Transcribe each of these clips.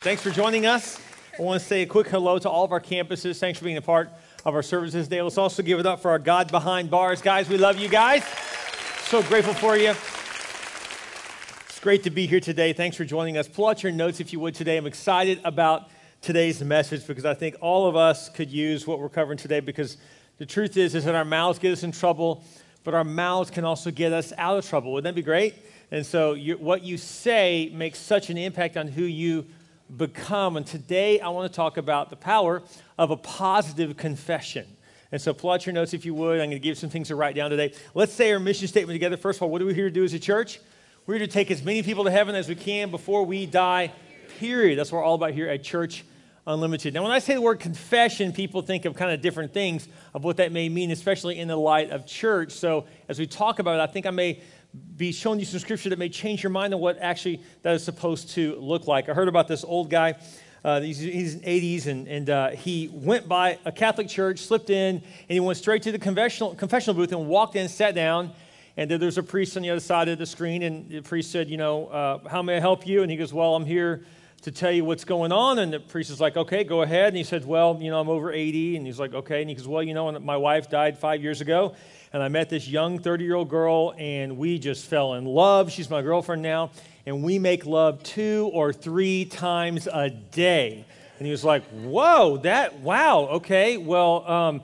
Thanks for joining us. I want to say a quick hello to all of our campuses. Thanks for being a part of our services today. Let's also give it up for our God behind bars. Guys, we love you guys. So grateful for you. It's great to be here today. Thanks for joining us. Pull out your notes if you would today. I'm excited about today's message because I think all of us could use what we're covering today because the truth is, is that our mouths get us in trouble, but our mouths can also get us out of trouble. Wouldn't that be great? And so you, what you say makes such an impact on who you become. And today I want to talk about the power of a positive confession. And so pull out your notes if you would. I'm going to give you some things to write down today. Let's say our mission statement together. First of all, what are we here to do as a church? We're here to take as many people to heaven as we can before we die, period. That's what we're all about here at Church Unlimited. Now, when I say the word confession, people think of kind of different things of what that may mean, especially in the light of church. So as we talk about it, I think I may be showing you some scripture that may change your mind on what actually that is supposed to look like. I heard about this old guy. Uh, he's, he's, in 80s, and, and uh, he went by a Catholic church, slipped in, and he went straight to the confessional, confessional booth and walked in, sat down, and there, there's a priest on the other side of the screen, and the priest said, you know, uh, how may I help you? And he goes, well, I'm here to tell you what's going on. And the priest is like, okay, go ahead. And he said, well, you know, I'm over 80. And he's like, okay. And he goes, well, you know, my wife died five years ago and I met this young 30 year old girl, and we just fell in love. She's my girlfriend now, and we make love two or three times a day. And he was like, Whoa, that, wow, okay, well, um,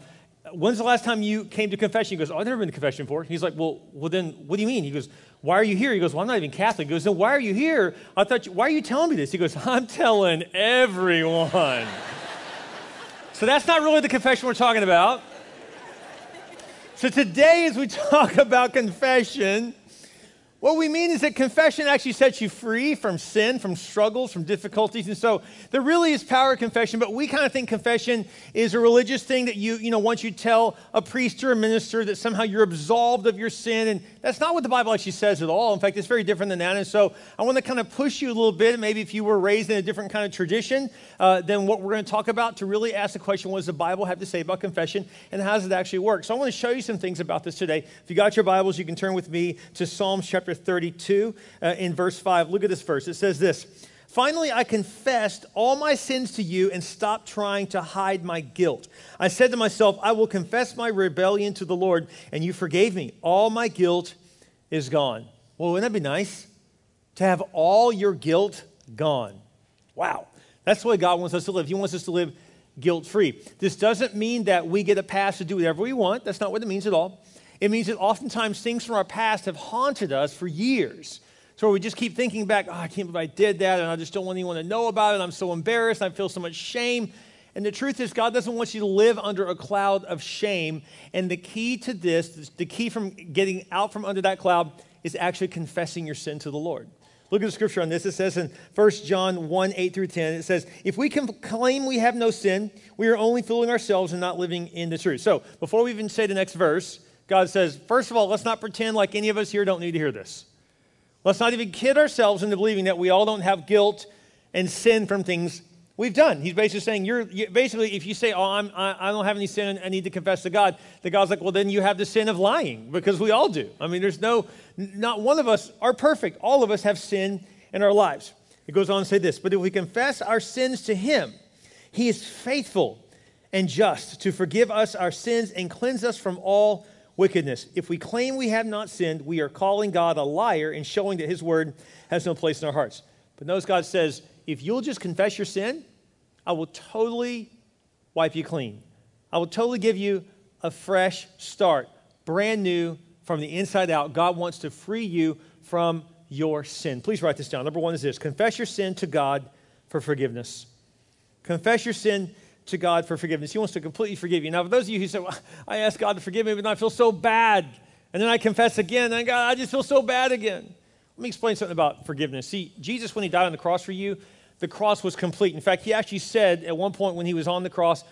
when's the last time you came to confession? He goes, oh, I've never been to confession before. He's like, well, well, then what do you mean? He goes, why are you here? He goes, well, I'm not even Catholic. He goes, then why are you here? I thought, you, why are you telling me this? He goes, I'm telling everyone. so that's not really the confession we're talking about. So today, as we talk about confession, what we mean is that confession actually sets you free from sin, from struggles, from difficulties. And so there really is power confession, but we kind of think confession is a religious thing that you, you know, once you tell a priest or a minister that somehow you're absolved of your sin. And that's not what the Bible actually says at all. In fact, it's very different than that. And so I want to kind of push you a little bit, maybe if you were raised in a different kind of tradition uh, than what we're going to talk about, to really ask the question what does the Bible have to say about confession and how does it actually work? So I want to show you some things about this today. If you got your Bibles, you can turn with me to Psalms chapter 32 uh, in verse 5. Look at this verse. It says this Finally, I confessed all my sins to you and stopped trying to hide my guilt. I said to myself, I will confess my rebellion to the Lord, and you forgave me. All my guilt is gone. Well, wouldn't that be nice? To have all your guilt gone. Wow. That's the way God wants us to live. He wants us to live guilt free. This doesn't mean that we get a pass to do whatever we want. That's not what it means at all. It means that oftentimes things from our past have haunted us for years. So we just keep thinking back, oh, I can't believe I did that, and I just don't want anyone to know about it. I'm so embarrassed. I feel so much shame. And the truth is, God doesn't want you to live under a cloud of shame. And the key to this, the key from getting out from under that cloud, is actually confessing your sin to the Lord. Look at the scripture on this. It says in 1 John 1 8 through 10, it says, If we can claim we have no sin, we are only fooling ourselves and not living in the truth. So before we even say the next verse, God says, first of all, let's not pretend like any of us here don't need to hear this. Let's not even kid ourselves into believing that we all don't have guilt and sin from things we've done. He's basically saying, you're, you, basically, if you say, oh, I'm, I, I don't have any sin, I need to confess to God, the God's like, well, then you have the sin of lying, because we all do. I mean, there's no, not one of us are perfect. All of us have sin in our lives. It goes on to say this, but if we confess our sins to Him, He is faithful and just to forgive us our sins and cleanse us from all wickedness. If we claim we have not sinned, we are calling God a liar and showing that his word has no place in our hearts. But notice God says, if you'll just confess your sin, I will totally wipe you clean. I will totally give you a fresh start, brand new from the inside out. God wants to free you from your sin. Please write this down. Number one is this confess your sin to God for forgiveness. Confess your sin to God for forgiveness. He wants to completely forgive you. Now, for those of you who say, well, I ask God to forgive me, but I feel so bad, and then I confess again, and God, I just feel so bad again. Let me explain something about forgiveness. See, Jesus, when he died on the cross for you, the cross was complete. In fact, he actually said at one point when he was on the cross,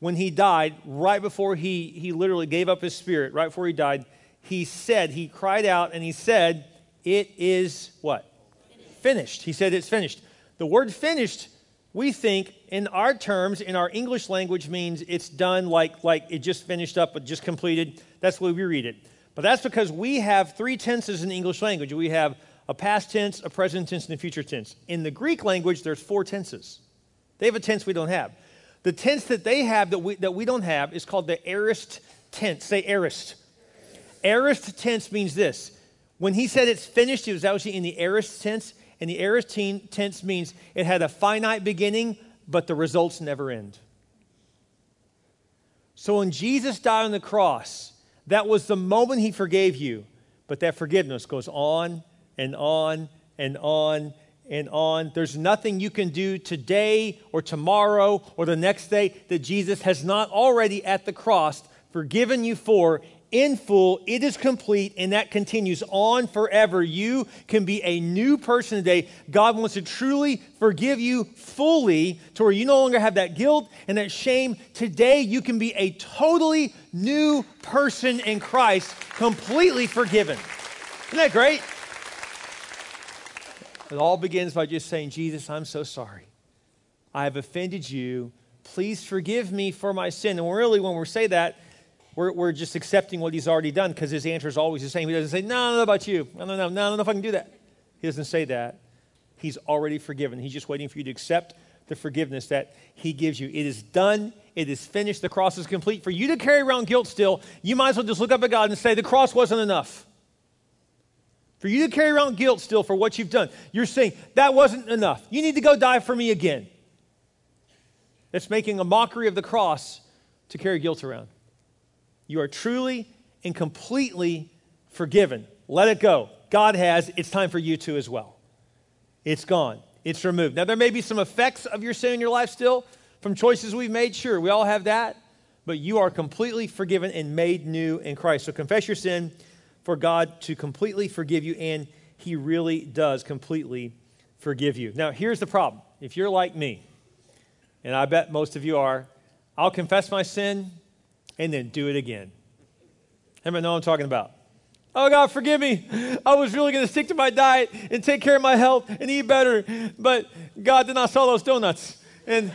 when he died, right before he, he literally gave up his spirit, right before he died, he said, he cried out and he said, It is what? Finished. finished. He said, It's finished. The word finished we think in our terms, in our English language, means it's done like, like it just finished up, but just completed. That's the way we read it. But that's because we have three tenses in the English language. We have a past tense, a present tense, and a future tense. In the Greek language, there's four tenses. They have a tense we don't have. The tense that they have that we, that we don't have is called the aorist tense. Say aorist. Aorist tense means this. When he said it's finished, he was actually in the aorist tense. And the aorist tense means it had a finite beginning, but the results never end. So when Jesus died on the cross, that was the moment he forgave you. But that forgiveness goes on and on and on and on. There's nothing you can do today or tomorrow or the next day that Jesus has not already at the cross forgiven you for in full. It is complete, and that continues on forever. You can be a new person today. God wants to truly forgive you fully to where you no longer have that guilt and that shame. Today, you can be a totally new person in Christ, completely forgiven. Isn't that great? It all begins by just saying, Jesus, I'm so sorry. I have offended you. Please forgive me for my sin. And really, when we say that, we're, we're just accepting what he's already done because his answer is always the same. He doesn't say, No, I don't know about you. I don't know. No, I don't know if I can do that. He doesn't say that. He's already forgiven. He's just waiting for you to accept the forgiveness that he gives you. It is done. It is finished. The cross is complete. For you to carry around guilt still, you might as well just look up at God and say, The cross wasn't enough. For you to carry around guilt still for what you've done, you're saying, That wasn't enough. You need to go die for me again. It's making a mockery of the cross to carry guilt around. You are truly and completely forgiven. Let it go. God has. It's time for you to as well. It's gone. It's removed. Now, there may be some effects of your sin in your life still from choices we've made. Sure, we all have that. But you are completely forgiven and made new in Christ. So confess your sin for God to completely forgive you, and He really does completely forgive you. Now, here's the problem. If you're like me, and I bet most of you are, I'll confess my sin and then do it again. Many know what I'm talking about? Oh, God, forgive me. I was really going to stick to my diet and take care of my health and eat better. But God, did not sell those donuts and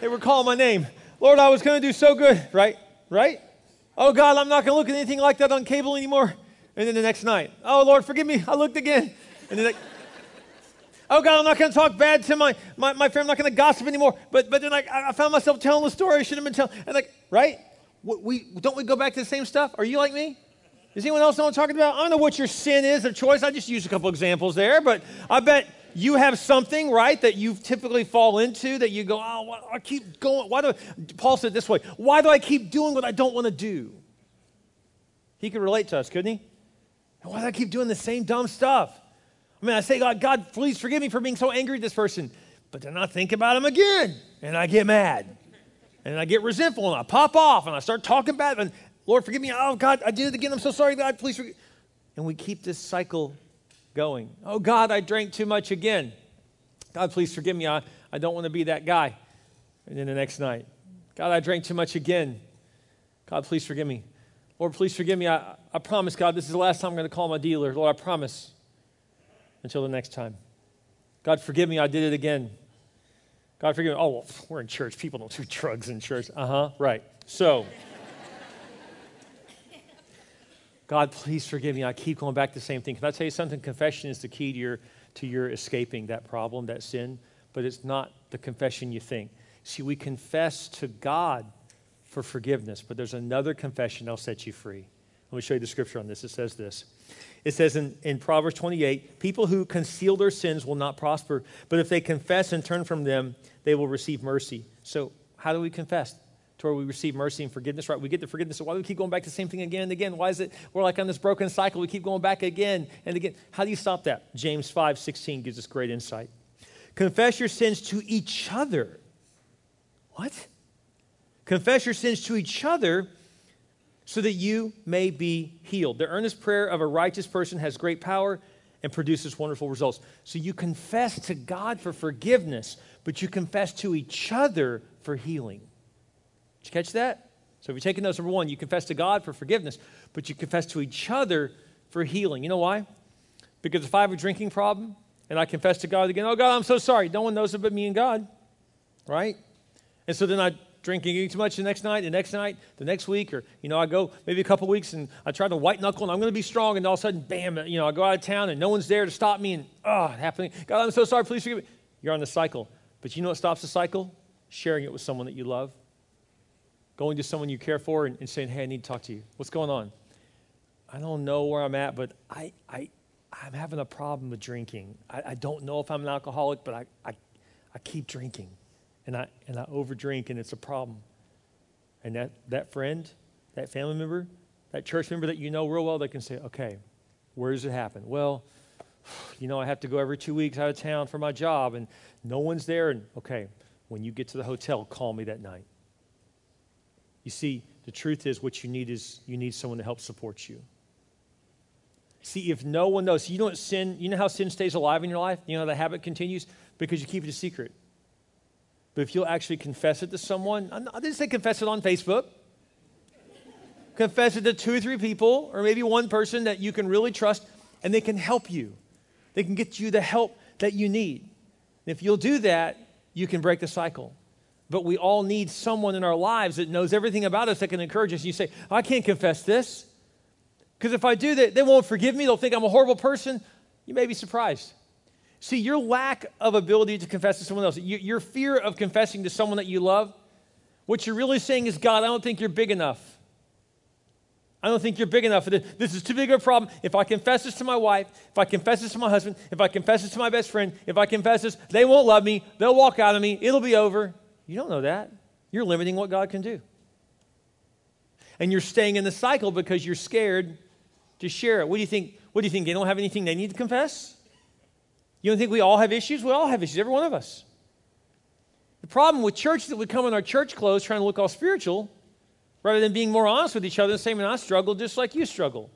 they were calling my name. Lord, I was going to do so good, right? Right? Oh, God, I'm not going to look at anything like that on cable anymore. And then the next night, oh, Lord, forgive me. I looked again. And then, like, oh, God, I'm not going to talk bad to my, my, my friend. I'm not going to gossip anymore. But, but then, like, I found myself telling the story I shouldn't have been telling. And, like, right? We, don't we go back to the same stuff? Are you like me? Does anyone else know what I'm talking about? I don't know what your sin is of choice. I just used a couple examples there, but I bet you have something, right, that you typically fall into that you go, oh, I keep going. Why do Paul said this way? Why do I keep doing what I don't want to do? He could relate to us, couldn't he? Why do I keep doing the same dumb stuff? I mean, I say, God, God, please forgive me for being so angry at this person, but then I think about him again and I get mad and I get resentful and I pop off and I start talking bad and Lord, forgive me. Oh, God, I did it again. I'm so sorry, God. Please forgive. And we keep this cycle going. Oh, God, I drank too much again. God, please forgive me. I, I don't want to be that guy. And then the next night, God, I drank too much again. God, please forgive me. Lord, please forgive me. I, I promise, God, this is the last time I'm going to call my dealer. Lord, I promise. Until the next time. God, forgive me. I did it again. God forgive me. Oh, well, we're in church. People don't do drugs in church. Uh huh. Right. So, God, please forgive me. I keep going back to the same thing. Can I tell you something? Confession is the key to your, to your escaping that problem, that sin, but it's not the confession you think. See, we confess to God for forgiveness, but there's another confession that'll set you free. Let me show you the scripture on this. It says this it says in, in Proverbs 28 people who conceal their sins will not prosper, but if they confess and turn from them, they will receive mercy. So, how do we confess? To where we receive mercy and forgiveness, right? We get the forgiveness. So why do we keep going back to the same thing again and again? Why is it we're like on this broken cycle? We keep going back again and again. How do you stop that? James 5 16 gives us great insight. Confess your sins to each other. What? Confess your sins to each other so that you may be healed. The earnest prayer of a righteous person has great power and produces wonderful results. So you confess to God for forgiveness, but you confess to each other for healing. Did you catch that? So if you're taking notes, number one, you confess to God for forgiveness, but you confess to each other for healing. You know why? Because if I have a drinking problem and I confess to God again, oh God, I'm so sorry. No one knows it but me and God, right? And so then I drinking too much the next night, the next night, the next week, or, you know, I go maybe a couple weeks and I try to white knuckle and I'm going to be strong, and all of a sudden, bam, you know, I go out of town and no one's there to stop me, and, ah, oh, happening. God, I'm so sorry, please forgive me. You're on the cycle. But you know what stops the cycle? Sharing it with someone that you love. Going to someone you care for and, and saying, hey, I need to talk to you. What's going on? I don't know where I'm at, but I, I, I'm having a problem with drinking. I, I don't know if I'm an alcoholic, but I, I, I keep drinking and I, and I overdrink and it's a problem. And that, that friend, that family member, that church member that you know real well, they can say, okay, where does it happen? Well, you know, I have to go every two weeks out of town for my job and no one's there. And okay, when you get to the hotel, call me that night. You see, the truth is what you need is you need someone to help support you. See, if no one knows, you what sin, you know how sin stays alive in your life? You know how the habit continues? Because you keep it a secret. But if you'll actually confess it to someone, I didn't say confess it on Facebook. confess it to two or three people, or maybe one person that you can really trust, and they can help you. They can get you the help that you need. And if you'll do that, you can break the cycle. But we all need someone in our lives that knows everything about us that can encourage us. You say, I can't confess this. Because if I do that, they won't forgive me. They'll think I'm a horrible person. You may be surprised. See, your lack of ability to confess to someone else, your fear of confessing to someone that you love, what you're really saying is, God, I don't think you're big enough. I don't think you're big enough. This is too big of a problem. If I confess this to my wife, if I confess this to my husband, if I confess this to my best friend, if I confess this, they won't love me. They'll walk out of me. It'll be over. You don't know that. You're limiting what God can do. And you're staying in the cycle because you're scared to share it. What do you think? What do you think? They don't have anything they need to confess? You don't think we all have issues? We all have issues, every one of us. The problem with church that we come in our church clothes trying to look all spiritual rather than being more honest with each other and saying, I struggle just like you struggle.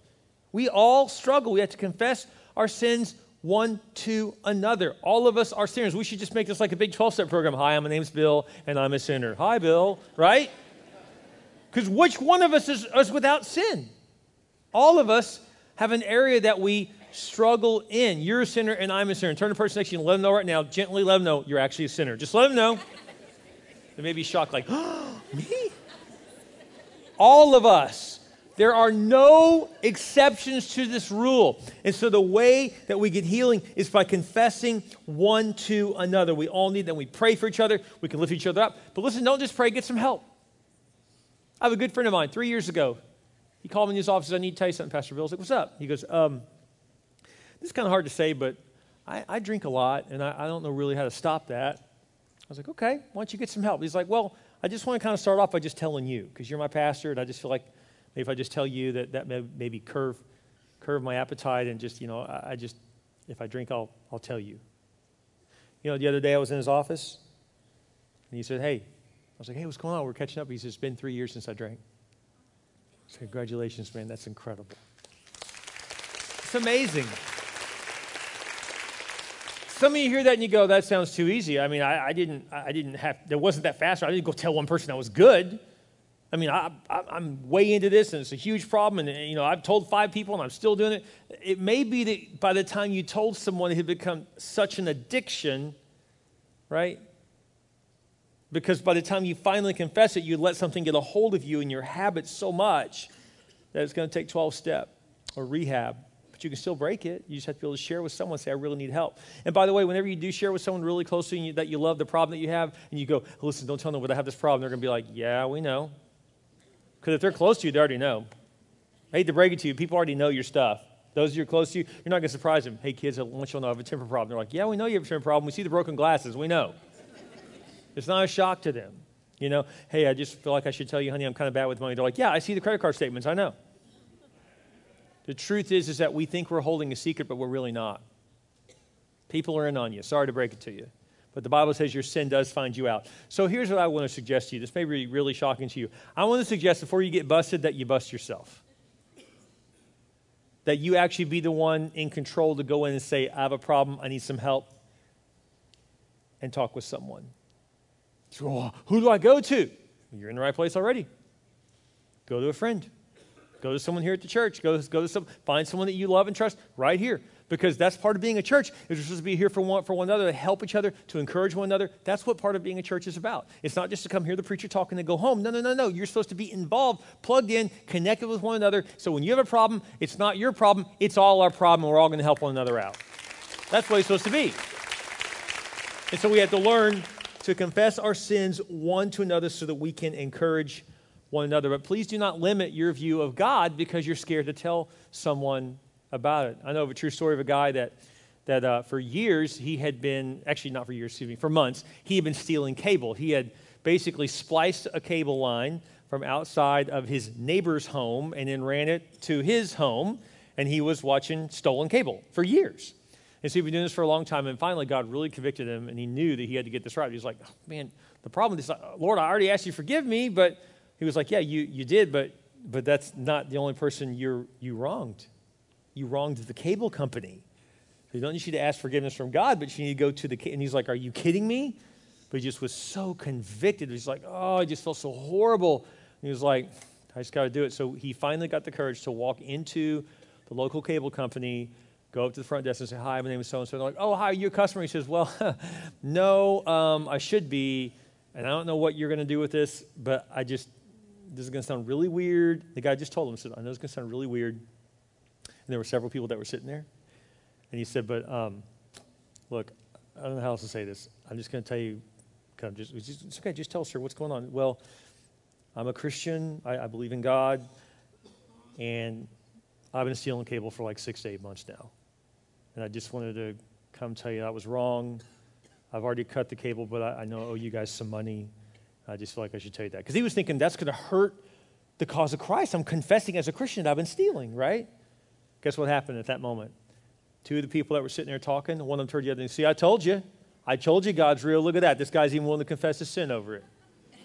We all struggle. We have to confess our sins one to another. All of us are sinners. We should just make this like a big 12 step program. Hi, my name's Bill, and I'm a sinner. Hi, Bill, right? Because which one of us is, is without sin? All of us have an area that we struggle in. You're a sinner and I'm a sinner. Turn to the person next to you and let them know right now, gently let them know you're actually a sinner. Just let them know. They may be shocked, like, oh, me? All of us. There are no exceptions to this rule. And so the way that we get healing is by confessing one to another. We all need that. We pray for each other. We can lift each other up. But listen, don't just pray, get some help. I have a good friend of mine three years ago. He called me in his office. I need to tell you something, Pastor Bill. I was like, what's up? He goes, um, this is kind of hard to say, but I, I drink a lot, and I, I, don't know really how to stop that. I was like, okay, why don't you get some help? He's like, well, I just want to kind of start off by just telling you, because you're my pastor, and I just feel like maybe if I just tell you that that may maybe curve, curve my appetite, and just, you know, I, I just, if I drink, I'll, I'll tell you. You know, the other day I was in his office, and he said, hey, I was like, hey, what's going on? We're catching up. He says, it's been three years since I drank. I said, congratulations, man, that's incredible. It's amazing. Some of you hear that and you go, that sounds too easy. I mean, I, I didn't, I didn't have, there wasn't that fast. I didn't go tell one person I was good. I mean, I, am way into this and it's a huge problem. And, you know, I've told five people and I'm still doing it. It may be that by the time you told someone it had become such an addiction, right? Because by the time you finally confess it, you let something get a hold of you and your habit so much that it's going to take 12 step or rehab but you can still break it. You just have to be able to share with someone, say, I really need help. And by the way, whenever you do share with someone really close to you that you love the problem that you have, and you go, listen, don't tell them that I have this problem, they're going to be like, yeah, we know. Because if they're close to you, they already know. I hate to break it to you, people already know your stuff. Those you're close to, you, you're not going to surprise them. Hey, kids, I want you to know I have a temper problem. They're like, yeah, we know you have a temper problem. We see the broken glasses. We know. it's not a shock to them. You know, hey, I just feel like I should tell you, honey, I'm kind of bad with money. They're like, yeah, I see the credit card statements. I know. The truth is, is that we think we're holding a secret, but we're really not. People are in on you. Sorry to break it to you. But the Bible says your sin does find you out. So here's what I want to suggest to you. This may be really shocking to you. I want to suggest before you get busted that you bust yourself. That you actually be the one in control to go in and say, I have a problem, I need some help, and talk with someone. So, oh, who do I go to? You're in the right place already. Go to a friend. Go to someone here at the church. Go, go to some, find someone that you love and trust right here. because that's part of being a church is we're supposed to be here for one, for one another to help each other to encourage one another. That's what part of being a church is about. It's not just to come hear the preacher talk and then go home. No no no no. You're supposed to be involved plugged in connected with one another. So when you have a problem it's not your problem. It's all our problem. We're all going to help one another out. That's what it's supposed to be. And so we have to learn to confess our sins one to another so that we can encourage one another but please do not limit your view of god because you're scared to tell someone about it. I know of a true story of a guy that, that uh, for years he had been, actually not for years, excuse me, for months, he had been stealing cable. He had basically spliced a cable line from outside of his neighbor's home and then ran it to his home, and he was watching stolen cable for years. And so he'd been doing this for a long time, and finally God really convicted him, and he knew that he had to get this right. He was like, oh, man, the problem is, Lord, I already asked you to forgive me, but he was like, yeah, you, you did, but, but that's not the only person you're, you wronged you wronged the cable company. You don't need you to ask forgiveness from God, but you need to go to the. And he's like, Are you kidding me? But he just was so convicted. He's like, Oh, I just felt so horrible. And he was like, I just got to do it. So he finally got the courage to walk into the local cable company, go up to the front desk and say, Hi, my name is so and so. They're like, Oh, hi, you're a customer. He says, Well, no, um, I should be. And I don't know what you're going to do with this, but I just, this is going to sound really weird. The guy just told him, said, I know it's going to sound really weird. And there were several people that were sitting there. And he said, But um, look, I don't know how else to say this. I'm just going to tell you, just, just, it's okay, just tell us, sir, what's going on. Well, I'm a Christian. I, I believe in God. And I've been stealing cable for like six to eight months now. And I just wanted to come tell you I was wrong. I've already cut the cable, but I, I know I owe you guys some money. I just feel like I should tell you that. Because he was thinking that's going to hurt the cause of Christ. I'm confessing as a Christian that I've been stealing, right? Guess what happened at that moment? Two of the people that were sitting there talking, one of them turned to the other and See, I told you. I told you God's real. Look at that. This guy's even willing to confess his sin over it.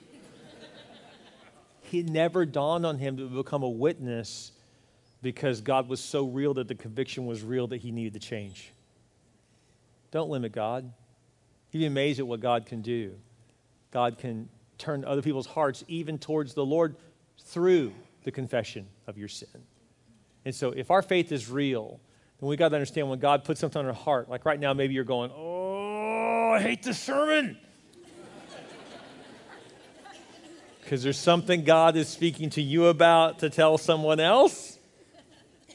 it never dawned on him to become a witness because God was so real that the conviction was real that he needed to change. Don't limit God. You'd be amazed at what God can do. God can turn other people's hearts even towards the Lord through the confession of your sin. And so if our faith is real, then we got to understand when God puts something on our heart, like right now, maybe you're going, Oh, I hate this sermon. Because there's something God is speaking to you about to tell someone else.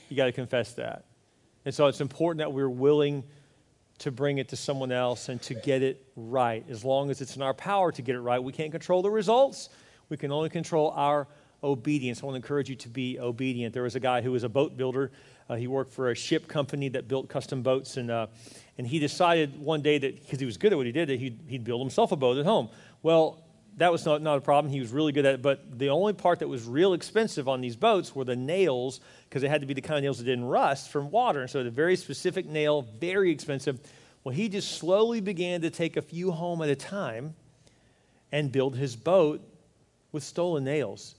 You got to confess that. And so it's important that we're willing to bring it to someone else and to get it right. As long as it's in our power to get it right, we can't control the results. We can only control our obedience. I want to encourage you to be obedient. There was a guy who was a boat builder. Uh, he worked for a ship company that built custom boats, and, uh, and he decided one day that because he was good at what he did, that he'd, he'd build himself a boat at home. Well, that was not, not a problem. He was really good at it. But the only part that was real expensive on these boats were the nails, because they had to be the kind of nails that didn't rust from water. And so, the very specific nail, very expensive. Well, he just slowly began to take a few home at a time and build his boat with stolen nails.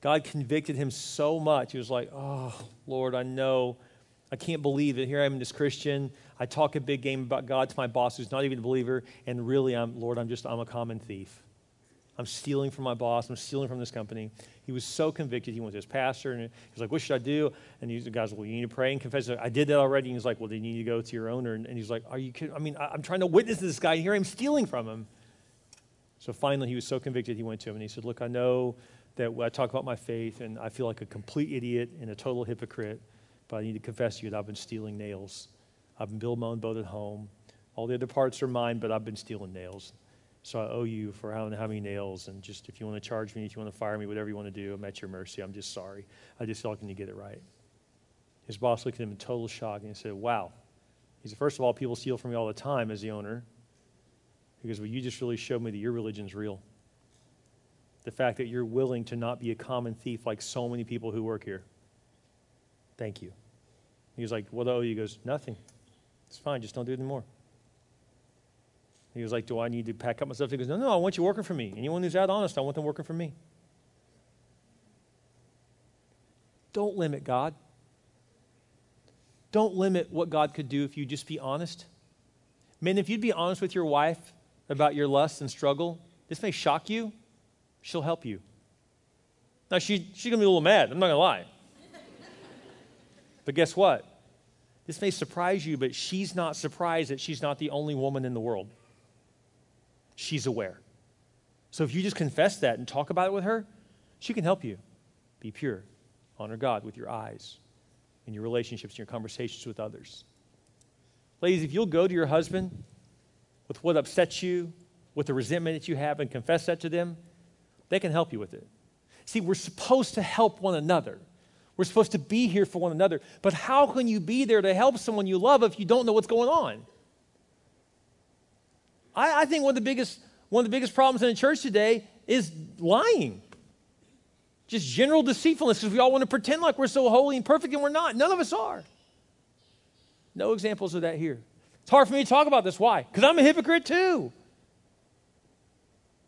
God convicted him so much. He was like, Oh, Lord, I know. I can't believe it. Here I am, this Christian. I talk a big game about God to my boss who's not even a believer. And really, I'm, Lord, I'm just, I'm a common thief. I'm stealing from my boss. I'm stealing from this company. He was so convicted. He went to his pastor and he was like, What should I do? And the guy's like, Well, you need to pray and confess. I did that already. And he's like, Well, then you need to go to your owner. And, he's like, Are you kidding? I mean, I'm trying to witness this guy. Here I'm stealing from him. So finally, he was so convicted, he went to him and he said, Look, I know that I talk about my faith and I feel like a complete idiot and a total hypocrite, but I need to confess to you that I've been stealing nails. I've been building my own boat at home. All the other parts are mine, but I've been stealing nails. So I owe you for how, how many nails. And just if you want to charge me, if you want to fire me, whatever you want to do, I'm at your mercy. I'm just sorry. I just I need to get it right. His boss looked at him in total shock and he said, Wow. He said, First of all, people steal from me all the time as the owner. Because well, you just really showed me that your religion's real the fact that you're willing to not be a common thief like so many people who work here. Thank you. He was like, What do I owe He goes, Nothing. It's fine, just don't do it anymore. He was like, Do I need to pack up my stuff? He goes, No, no, I want you working for me. Anyone who's out honest, I want them working for me. Don't limit God. Don't limit what God could do if you just be honest. Men, if you'd be honest with your wife about your lust and struggle, this may shock you, she'll help you. Now, she, she's going to be a little mad. I'm not going to lie. but guess what? This may surprise you, but she's not surprised that she's not the only woman in the world. She's aware. So if you just confess that and talk about it with her, she can help you be pure. Honor God with your eyes in your relationships and your conversations with others. Ladies, if you'll go to your husband with what upsets you, with the resentment that you have, and confess that to them, they can help you with it. See, we're supposed to help one another. We're supposed to be here for one another. But how can you be there to help someone you love if you don't know what's going on? I, I think one of the biggest one of the biggest problems in the church today is lying. Just general deceitfulness because we all want to pretend like we're so holy and perfect and we're not. None of us are. No examples of that here. It's hard for me to talk about this. Why? Because I'm a hypocrite too.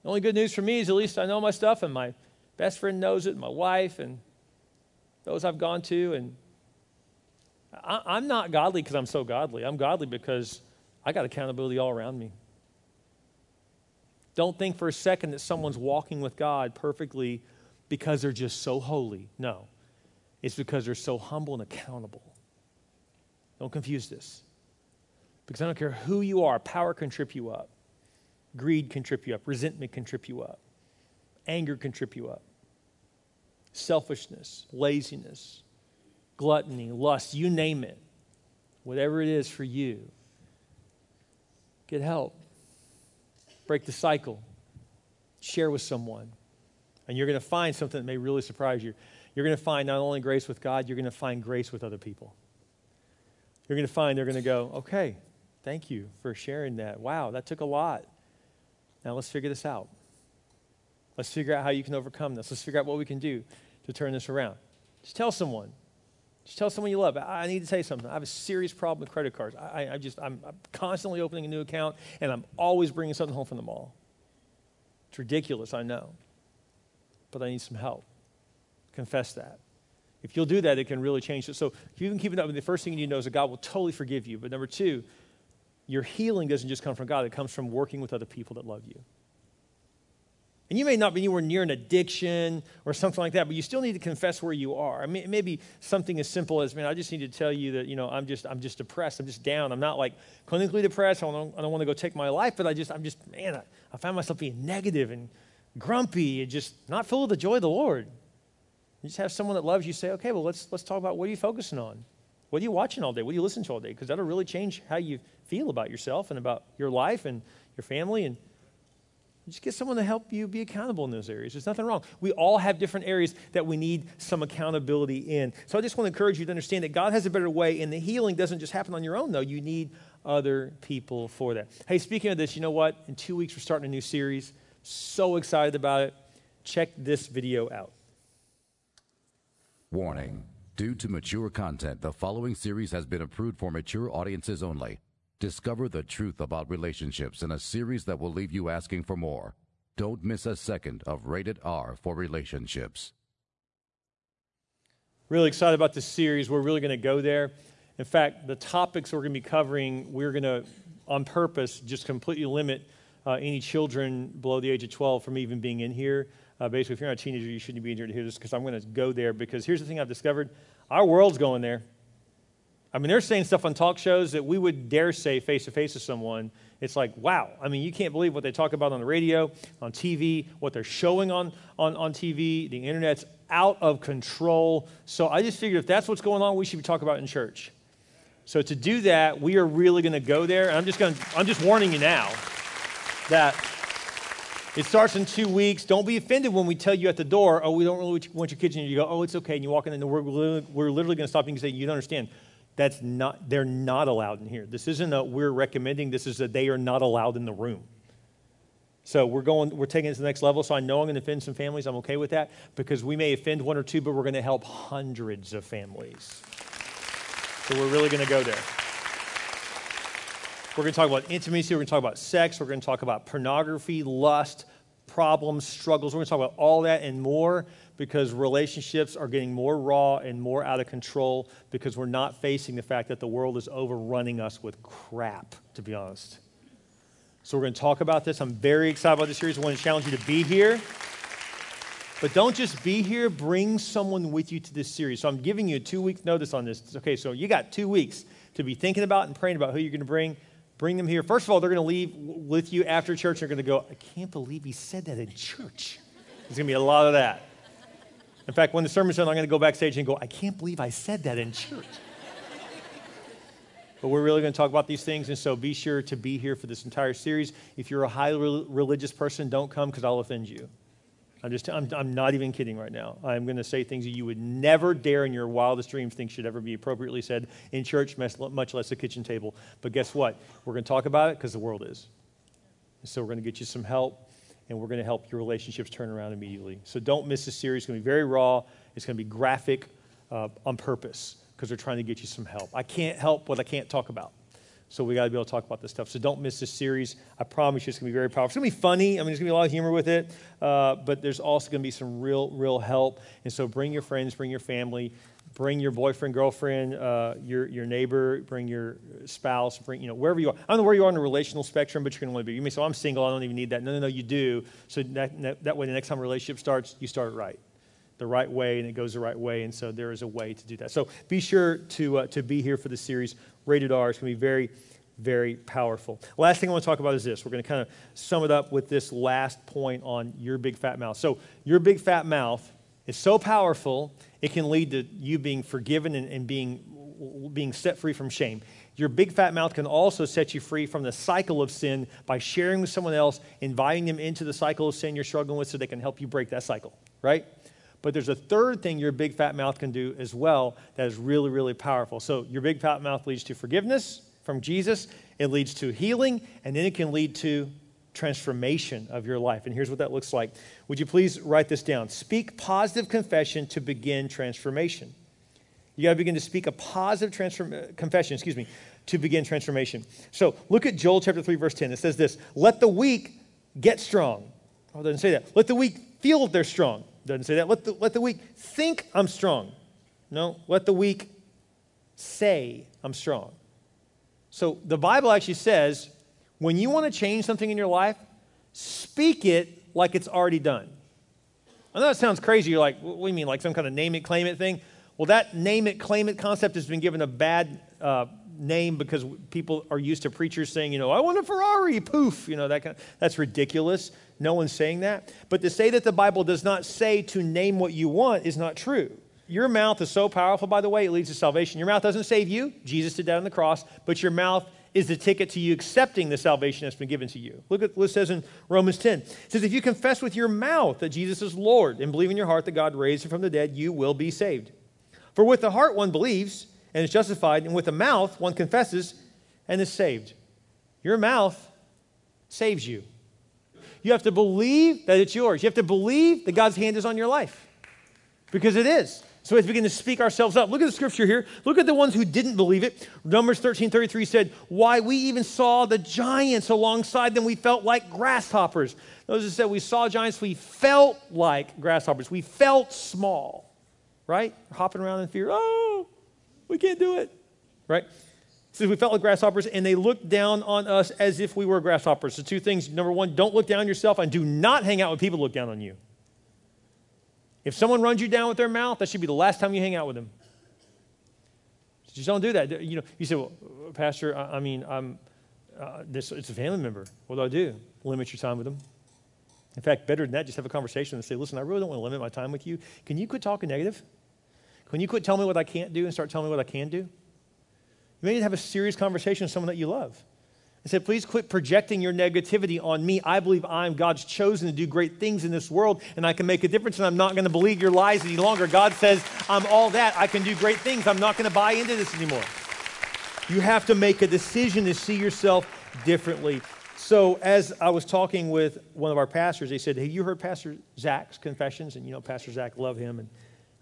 The only good news for me is at least I know my stuff and my best friend knows it, and my wife and those I've gone to. And I, am not godly because I'm so godly. I'm godly because I got accountability all around me. Don't think for a second that someone's walking with God perfectly because they're just so holy. No, it's because they're so humble and accountable. Don't confuse this. Because I don't care who you are, power can trip you up, greed can trip you up, resentment can trip you up, anger can trip you up, selfishness, laziness, gluttony, lust, you name it. Whatever it is for you, get help break the cycle, share with someone. And you're going to find something that may really surprise you. You're going to find not only grace with God, you're going to find grace with other people. You're going to find they're going to go, okay, thank you for sharing that. Wow, that took a lot. Now let's figure this out. Let's figure out how you can overcome this. Let's figure out what we can do to turn this around. Just tell someone. Just tell someone you love. I need to tell you something. I have a serious problem with credit cards. I, I just, I'm, I'm constantly opening a new account, and I'm always bringing something home from the mall. It's ridiculous, I know. But I need some help. Confess that. If you'll do that, it can really change it. So if you can keep it up, the first thing you need to know is that God will totally forgive you. But number two, your healing doesn't just come from God, it comes from working with other people that love you. And you may not be anywhere near an addiction or something like that, but you still need to confess where you are. I mean, maybe something as simple as, man, I just need to tell you that, you know, I'm just, I'm just depressed. I'm just down. I'm not like clinically depressed. I don't, I don't want to go take my life, but I just, I'm just, man, I, I find myself being negative and grumpy and just not full of the joy of the Lord. You just have someone that loves you say, okay, well, let's, let's talk about what are you focusing on? What are you watching all day? What are you listening to all day? Because that'll really change how you feel about yourself and about your life and your family and just get someone to help you be accountable in those areas. There's nothing wrong. We all have different areas that we need some accountability in. So I just want to encourage you to understand that God has a better way, and the healing doesn't just happen on your own, though. You need other people for that. Hey, speaking of this, you know what? In two weeks, we're starting a new series. So excited about it. Check this video out. Warning. Due to mature content, the following series has been approved for mature audiences only. Discover the truth about relationships in a series that will leave you asking for more. Don't miss a second of Rated R for Relationships. Really excited about this series. We're really going to go there. In fact, the topics we're going to be covering, we're going to, on purpose, just completely limit uh, any children below the age of 12 from even being in here. Uh, basically, if you're not a teenager, you shouldn't be in here to hear this because I'm going to go there because here's the thing I've discovered our world's going there. I mean, they're saying stuff on talk shows that we would dare say face to face to someone. It's like, wow. I mean, you can't believe what they talk about on the radio, on TV, what they're showing on, on, on TV. The internet's out of control. So I just figured if that's what's going on, we should be talking about in church. So to do that, we are really going to go there. And I'm just going I'm just warning you now that it starts in two weeks. Don't be offended when we tell you at the door, oh, we don't really want your kids in here. You go, oh, it's okay. And you walk in and we're, we're literally going to stop you and say, you don't understand that's not, they're not allowed in here. This isn't a we're recommending, this is a they are not allowed in the room. So we're going, we're taking it to the next level. So I know I'm going to offend some families. I'm okay with that because we may offend one or two, but we're going to help hundreds of families. So we're really going to go there. We're going to talk about intimacy. We're going to talk about sex. We're going to talk about pornography, lust, problems, struggles. We're going to talk about all that and more because relationships are getting more raw and more out of control because we're not facing the fact that the world is overrunning us with crap, to be honest. So we're going to talk about this. I'm very excited about this series. I want to challenge you to be here. But don't just be here, bring someone with you to this series. So I'm giving you a two week notice on this. Okay, so you got two weeks to be thinking about and praying about who you're going to bring. Bring them here. First of all, they're going to leave with you after church. They're going to go, I can't believe he said that in church. There's going to be a lot of that. In fact, when the sermon's done, I'm going to go backstage and go, I can't believe I said that in church. but we're really going to talk about these things, and so be sure to be here for this entire series. If you're a highly religious person, don't come because I'll offend you. I'm just, I'm, I'm not even kidding right now. I'm going to say things that you would never dare in your wildest dreams think should ever be appropriately said in church, much less a kitchen table. But guess what? We're going to talk about it because the world is. So we're going to get you some help, and we're going to help your relationships turn around immediately. So don't miss this series. It's going to be very raw. It's going to be graphic uh, on purpose because they're trying to get you some help. I can't help what I can't talk about. So we got to be able to talk about this stuff. So don't miss this series. I promise you it's going to be very powerful. It's going to be funny. I mean, there's going to be a lot of humor with it, uh, but there's also going to be some real, real help. And so bring your friends, bring your family, bring your boyfriend, girlfriend, uh, your, your neighbor, bring your spouse, bring, you know, wherever you are. I don't know where you are on the relational spectrum, but you're going to want to be. You may say, well, I'm single. I don't even need that. No, no, no, you do. So that, that way, the next time a relationship starts, you start it right the right way and it goes the right way. And so there is a way to do that. So be sure to, uh, to be here for the series. Rated R. It's going to be very, very powerful. Last thing I want to talk about is this. We're going to kind of sum it up with this last point on your big fat mouth. So, your big fat mouth is so powerful, it can lead to you being forgiven and, and being, being set free from shame. Your big fat mouth can also set you free from the cycle of sin by sharing with someone else, inviting them into the cycle of sin you're struggling with so they can help you break that cycle, right? But there's a third thing your big fat mouth can do as well that is really, really powerful. So your big fat mouth leads to forgiveness from Jesus, it leads to healing, and then it can lead to transformation of your life. And here's what that looks like. Would you please write this down? Speak positive confession to begin transformation. You got to begin to speak a positive transform- confession, excuse me, to begin transformation. So look at Joel chapter 3, verse 10. It says this Let the weak get strong. Oh, it doesn't say that. Let the weak feel they're strong. Doesn't say that. Let the, let the weak think I'm strong. No, let the weak say I'm strong. So the Bible actually says when you want to change something in your life, speak it like it's already done. I know that sounds crazy. You're like, what do you mean, like some kind of name it, claim it thing? Well, that name it, claim it concept has been given a bad uh, name because people are used to preachers saying, you know, I want a Ferrari, poof, you know, that kind of, that's ridiculous. No one's saying that. But to say that the Bible does not say to name what you want is not true. Your mouth is so powerful, by the way, it leads to salvation. Your mouth doesn't save you. Jesus did that on the cross, but your mouth is the ticket to you accepting the salvation that's been given to you. Look at what it says in Romans 10. It says, If you confess with your mouth that Jesus is Lord and believe in your heart that God raised him from the dead, you will be saved. For with the heart one believes and is justified, and with the mouth one confesses and is saved. Your mouth saves you. You have to believe that it's yours. You have to believe that God's hand is on your life because it is. So we begin to speak ourselves up. Look at the scripture here. Look at the ones who didn't believe it. Numbers 13 33 said, Why we even saw the giants alongside them, we felt like grasshoppers. Those who said we saw giants, we felt like grasshoppers. We felt small, right? Hopping around in fear. Oh, we can't do it, right? Says we felt like grasshoppers, and they looked down on us as if we were grasshoppers. So, two things. Number one, don't look down on yourself, and do not hang out with people who look down on you. If someone runs you down with their mouth, that should be the last time you hang out with them. Just don't do that. You know, you say, "Well, Pastor, I, I mean, I'm uh, this. It's a family member. What do I do? Limit your time with them. In fact, better than that, just have a conversation and say, "Listen, I really don't want to limit my time with you. Can you quit talking negative? Can you quit telling me what I can't do and start telling me what I can do? You may need to have a serious conversation with someone that you love." I said, please quit projecting your negativity on me. I believe I'm God's chosen to do great things in this world, and I can make a difference, and I'm not going to believe your lies any longer. God says, I'm all that. I can do great things. I'm not going to buy into this anymore. You have to make a decision to see yourself differently. So, as I was talking with one of our pastors, they said, Hey, you heard Pastor Zach's confessions? And you know, Pastor Zach, love him. And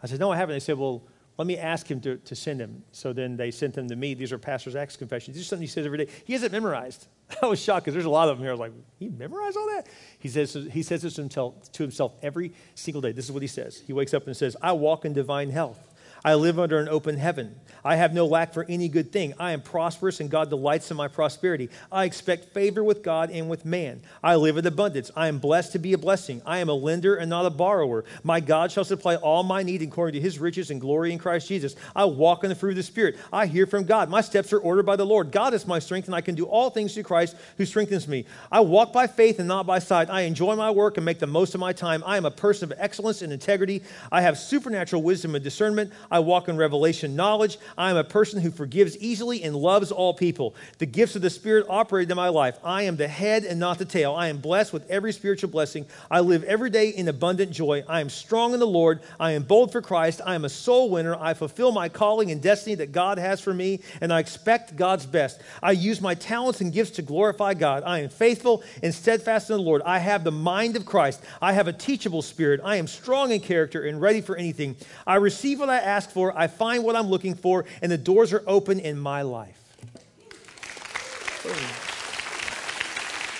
I said, No, I haven't. They said, Well, let me ask him to, to send him. So then they sent them to me. These are Pastor Zach's confessions. These are something he says every day. He has it memorized. I was shocked because there's a lot of them here. I was like, he memorized all that? He says, he says this to himself, to himself every single day. This is what he says. He wakes up and says, I walk in divine health. I live under an open heaven. I have no lack for any good thing. I am prosperous, and God delights in my prosperity. I expect favor with God and with man. I live in abundance. I am blessed to be a blessing. I am a lender and not a borrower. My God shall supply all my need according to his riches and glory in Christ Jesus. I walk in the fruit of the Spirit. I hear from God. My steps are ordered by the Lord. God is my strength, and I can do all things through Christ who strengthens me. I walk by faith and not by sight. I enjoy my work and make the most of my time. I am a person of excellence and integrity. I have supernatural wisdom and discernment. I walk in revelation knowledge. I am a person who forgives easily and loves all people. The gifts of the Spirit operate in my life. I am the head and not the tail. I am blessed with every spiritual blessing. I live every day in abundant joy. I am strong in the Lord. I am bold for Christ. I am a soul winner. I fulfill my calling and destiny that God has for me, and I expect God's best. I use my talents and gifts to glorify God. I am faithful and steadfast in the Lord. I have the mind of Christ. I have a teachable spirit. I am strong in character and ready for anything. I receive what I ask for. I find what I'm looking for, and the doors are open in my life.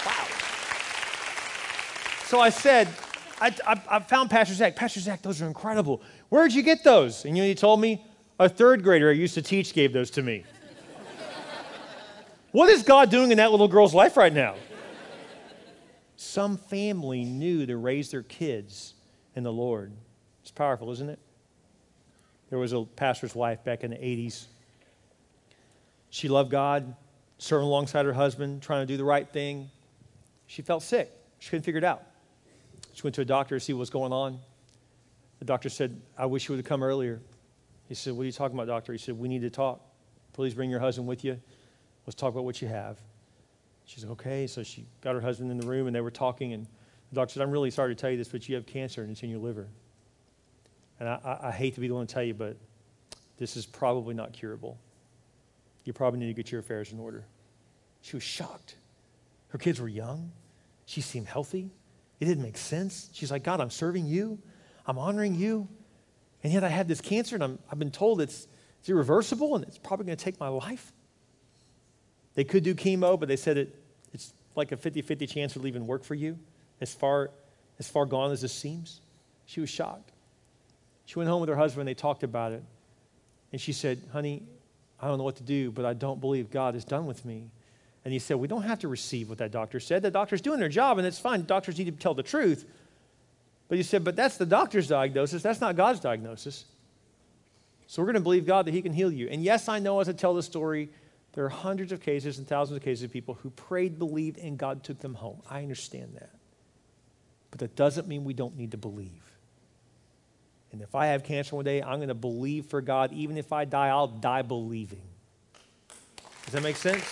Wow. So I said, I, I, I, found Pastor Zach. Pastor Zach, those are incredible. Where'd you get those? And you know, he told me a third grader I used to teach gave those to me. what is God doing in that little girl's life right now? Some family knew to raise their kids in the Lord. It's powerful, isn't it? There was a pastor's wife back in the 80s. She loved God, serving alongside her husband, trying to do the right thing. She felt sick. She couldn't figure it out. She went to a doctor to see what was going on. The doctor said, I wish you would have come earlier. He said, What are you talking about, doctor? He said, We need to talk. Please bring your husband with you. Let's talk about what you have. She said, Okay. So she got her husband in the room and they were talking. And the doctor said, I'm really sorry to tell you this, but you have cancer and it's in your liver. And I, I, I hate to be the one to tell you, but this is probably not curable. You probably need to get your affairs in order. She was shocked. Her kids were young. She seemed healthy. It didn't make sense. She's like, God, I'm serving you. I'm honoring you. And yet I have this cancer, and i have been told it's, it's irreversible and it's probably going to take my life. They could do chemo, but they said it, it's like a 50 50 chance it'll even work for you, as far, as far gone as this seems. She was shocked. She went home with her husband, and they talked about it. And she said, Honey, I don't know what to do, but I don't believe God is done with me. And he said, We don't have to receive what that doctor said. The doctor's doing their job, and it's fine. Doctors need to tell the truth. But he said, But that's the doctor's diagnosis. That's not God's diagnosis. So we're going to believe God that he can heal you. And yes, I know as I tell the story, there are hundreds of cases and thousands of cases of people who prayed, believed, and God took them home. I understand that. But that doesn't mean we don't need to believe. And if I have cancer one day, I'm going to believe for God. Even if I die, I'll die believing. Does that make sense?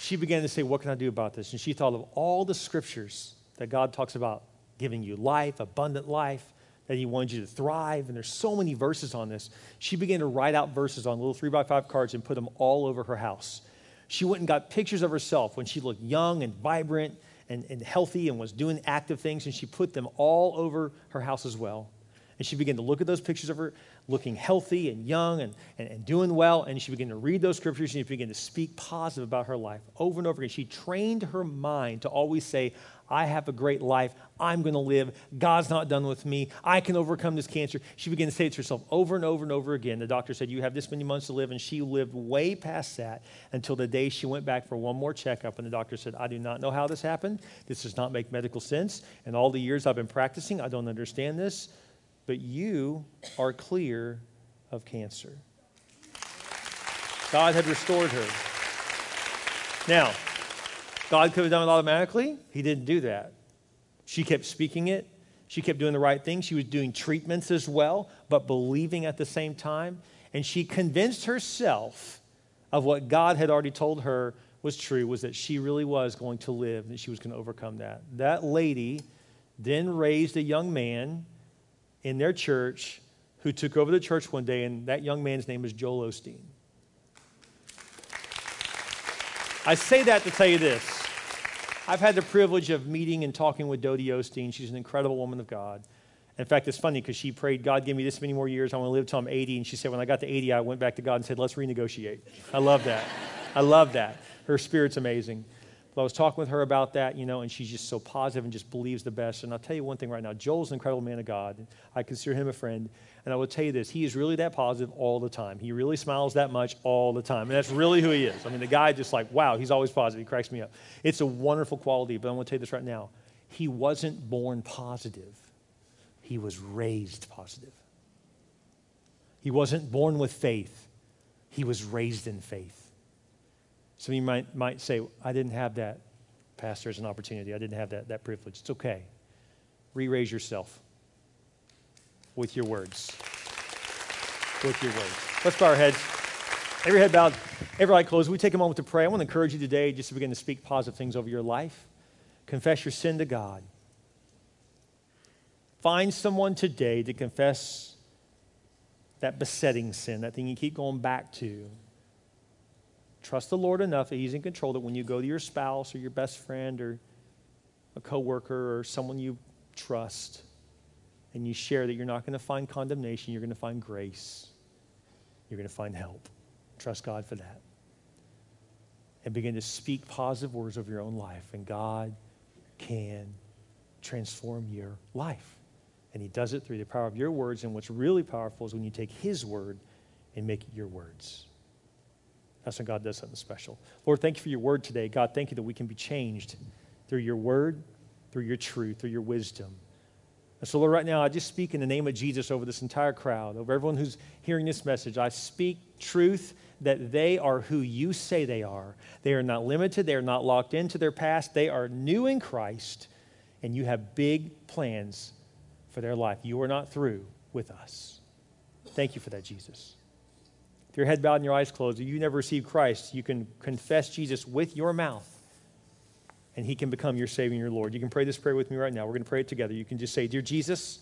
She began to say, What can I do about this? And she thought of all the scriptures that God talks about giving you life, abundant life, that He wanted you to thrive. And there's so many verses on this. She began to write out verses on little three by five cards and put them all over her house. She went and got pictures of herself when she looked young and vibrant and, and healthy and was doing active things, and she put them all over her house as well. And she began to look at those pictures of her looking healthy and young and, and, and, doing well. And she began to read those scriptures and she began to speak positive about her life over and over again. She trained her mind to always say, I have a great life. I'm going to live. God's not done with me. I can overcome this cancer. She began to say it to herself over and over and over again. The doctor said, You have this many months to live. And she lived way past that until the day she went back for one more checkup. And the doctor said, I do not know how this happened. This does not make medical sense. And all the years I've been practicing, I don't understand this. But you are clear of cancer. God had restored her. Now, God could have done it automatically. He didn't do that. She kept speaking it. She kept doing the right thing. She was doing treatments as well, but believing at the same time. And she convinced herself of what God had already told her was true, was that she really was going to live, and she was going to overcome that. That lady then raised a young man in their church who took over the church one day, and that young man's name was Joel Osteen. I say that to tell you this. I've had the privilege of meeting and talking with Dodie Osteen. She's an incredible woman of God. In fact, it's funny because she prayed, God, give me this many more years. I want to live till I'm 80. And she said, when I got to 80, I went back to God and said, let's renegotiate. I love that. I love that. Her spirit's amazing. But I was talking with her about that, you know, and she's just so positive and just believes the best. And I'll tell you one thing right now Joel's an incredible man of God. I consider him a friend. And I will tell you this he is really that positive all the time. He really smiles that much all the time. And that's really who he is. I mean, the guy just like, wow, he's always positive. He cracks me up. It's a wonderful quality. But I'm going to tell you this right now he wasn't born positive, he was raised positive. He wasn't born with faith, he was raised in faith. Some of you might, might say, I didn't have that, Pastor, as an opportunity. I didn't have that, that privilege. It's okay. Re raise yourself with your words. With your words. Let's bow our heads. Every head bowed, every eye closed. We take a moment to pray. I want to encourage you today just to begin to speak positive things over your life. Confess your sin to God. Find someone today to confess that besetting sin, that thing you keep going back to. Trust the Lord enough that He's in control that when you go to your spouse or your best friend or a coworker or someone you trust and you share that you're not going to find condemnation, you're going to find grace. You're going to find help. Trust God for that. And begin to speak positive words of your own life, and God can transform your life. And He does it through the power of your words. And what's really powerful is when you take His word and make it your words. That's when God does something special. Lord, thank you for your word today. God, thank you that we can be changed through your word, through your truth, through your wisdom. And so, Lord, right now, I just speak in the name of Jesus over this entire crowd, over everyone who's hearing this message. I speak truth that they are who you say they are. They are not limited, they are not locked into their past, they are new in Christ, and you have big plans for their life. You are not through with us. Thank you for that, Jesus. If your head bowed and your eyes closed, if you never received Christ, you can confess Jesus with your mouth, and he can become your Savior and your Lord. You can pray this prayer with me right now. We're going to pray it together. You can just say, Dear Jesus,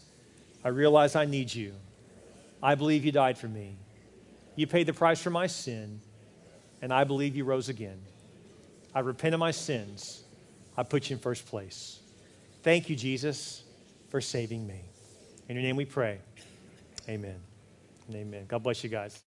I realize I need you. I believe you died for me. You paid the price for my sin, and I believe you rose again. I repent of my sins. I put you in first place. Thank you, Jesus, for saving me. In your name we pray. Amen and amen. God bless you guys.